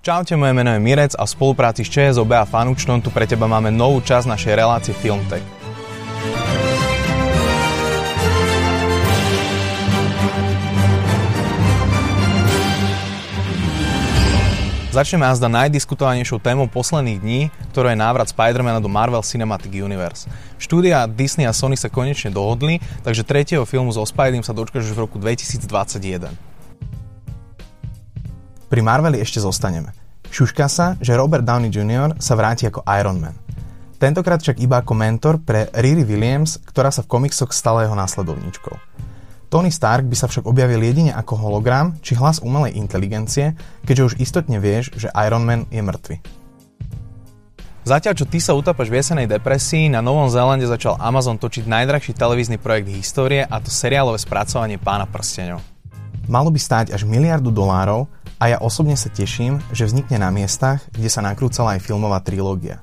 Čaute, moje meno je Mirec a v spolupráci s ČSOB a Fanúčnom tu pre teba máme novú časť našej relácie Filmtech. Začneme azda najdiskutovanejšou témou posledných dní, ktorou je návrat Spidermana do Marvel Cinematic Universe. Štúdia Disney a Sony sa konečne dohodli, takže tretieho filmu so Spidem sa dočkáš už v roku 2021. Pri Marveli ešte zostaneme. Šuška sa, že Robert Downey Jr. sa vráti ako Iron Man. Tentokrát však iba ako mentor pre Riri Williams, ktorá sa v komiksoch stala jeho následovníčkou. Tony Stark by sa však objavil jedine ako hologram či hlas umelej inteligencie, keďže už istotne vieš, že Iron Man je mŕtvy. Zatiaľ, čo ty sa utápaš v jesenej depresii, na Novom Zélande začal Amazon točiť najdrahší televízny projekt histórie a to seriálové spracovanie Pána prsteňov. Malo by stáť až miliardu dolárov a ja osobne sa teším, že vznikne na miestach, kde sa nakrúcala aj filmová trilógia.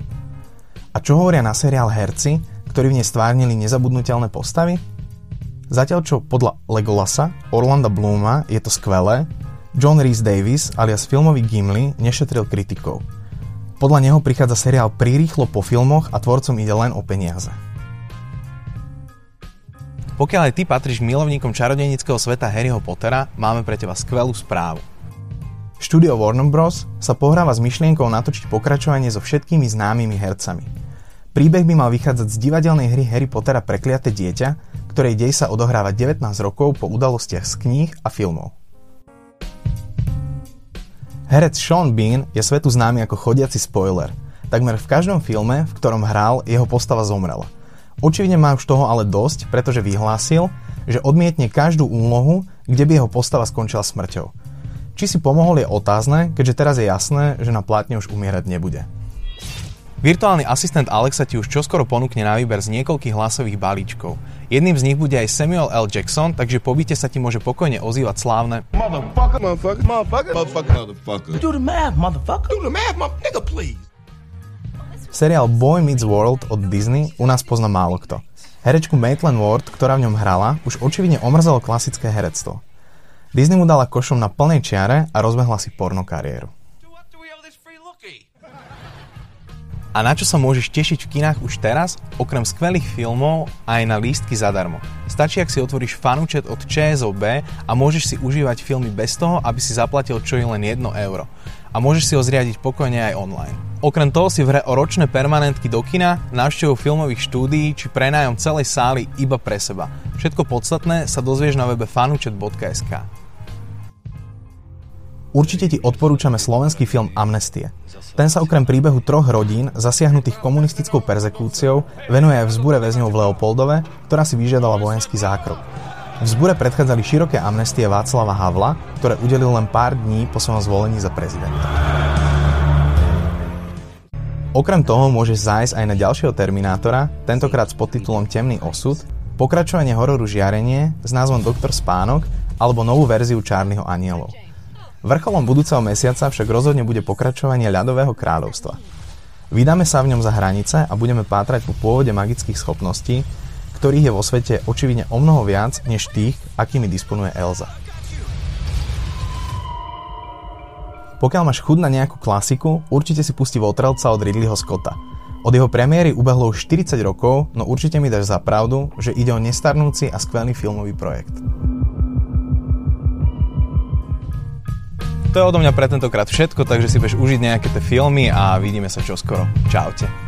A čo hovoria na seriál herci, ktorí v nej stvárnili nezabudnutelné postavy? Zatiaľ čo podľa Legolasa, Orlanda Blooma je to skvelé, John Rhys Davis alias filmový Gimli nešetril kritikov. Podľa neho prichádza seriál prirýchlo po filmoch a tvorcom ide len o peniaze. Pokiaľ aj ty patríš milovníkom čarodejnického sveta Harryho Pottera, máme pre teba skvelú správu. Štúdio Warner Bros. sa pohráva s myšlienkou natočiť pokračovanie so všetkými známymi hercami. Príbeh by mal vychádzať z divadelnej hry Harry Pottera Prekliaté dieťa, ktorej dej sa odohráva 19 rokov po udalostiach z kníh a filmov. Herec Sean Bean je svetu známy ako chodiaci spoiler. Takmer v každom filme, v ktorom hral, jeho postava zomrela. Očividne má už toho ale dosť, pretože vyhlásil, že odmietne každú úlohu, kde by jeho postava skončila smrťou. Či si pomohol je otázne, keďže teraz je jasné, že na plátne už umierať nebude. Virtuálny asistent Alexa ti už čoskoro ponúkne na výber z niekoľkých hlasových balíčkov. Jedným z nich bude aj Samuel L. Jackson, takže po byte sa ti môže pokojne ozývať slávne Motherfucker, motherfucker, motherfucker, motherfucker, motherfucker. Do the math, motherfucker. Do the math, motherfucker, please. Seriál Boy Meets World od Disney u nás pozná málo kto. Herečku Maitland Ward, ktorá v ňom hrala, už očividne omrzelo klasické herectvo. Disney mu dala košom na plnej čiare a rozbehla si porno kariéru. A na čo sa môžeš tešiť v kinách už teraz? Okrem skvelých filmov aj na lístky zadarmo. Stačí, ak si otvoríš fanúčet od ČSOB a môžeš si užívať filmy bez toho, aby si zaplatil čo je len 1 euro. A môžeš si ho zriadiť pokojne aj online. Okrem toho si v hre o ročné permanentky do kina, návštevu filmových štúdií či prenájom celej sály iba pre seba. Všetko podstatné sa dozvieš na webe fanučet.sk. Určite ti odporúčame slovenský film Amnestie. Ten sa okrem príbehu troch rodín zasiahnutých komunistickou perzekúciou venuje aj vzbure väzňov v Leopoldove, ktorá si vyžiadala vojenský zákrok. Vzbure predchádzali široké amnestie Václava Havla, ktoré udelil len pár dní po svojom zvolení za prezidenta. Okrem toho môžeš zájsť aj na ďalšieho Terminátora, tentokrát s podtitulom Temný osud, pokračovanie hororu Žiarenie s názvom Doktor Spánok alebo novú verziu Čárnych anielov. Vrcholom budúceho mesiaca však rozhodne bude pokračovanie ľadového kráľovstva. Vydáme sa v ňom za hranice a budeme pátrať po pôvode magických schopností, ktorých je vo svete očividne o mnoho viac než tých, akými disponuje Elza. Pokiaľ máš chud na nejakú klasiku, určite si pustí Votrelca od Ridleyho Scotta. Od jeho premiéry ubehlo už 40 rokov, no určite mi dáš za pravdu, že ide o nestarnúci a skvelý filmový projekt. To je odo mňa pre tentokrát všetko, takže si budeš užiť nejaké tie filmy a vidíme sa čoskoro. Čaute.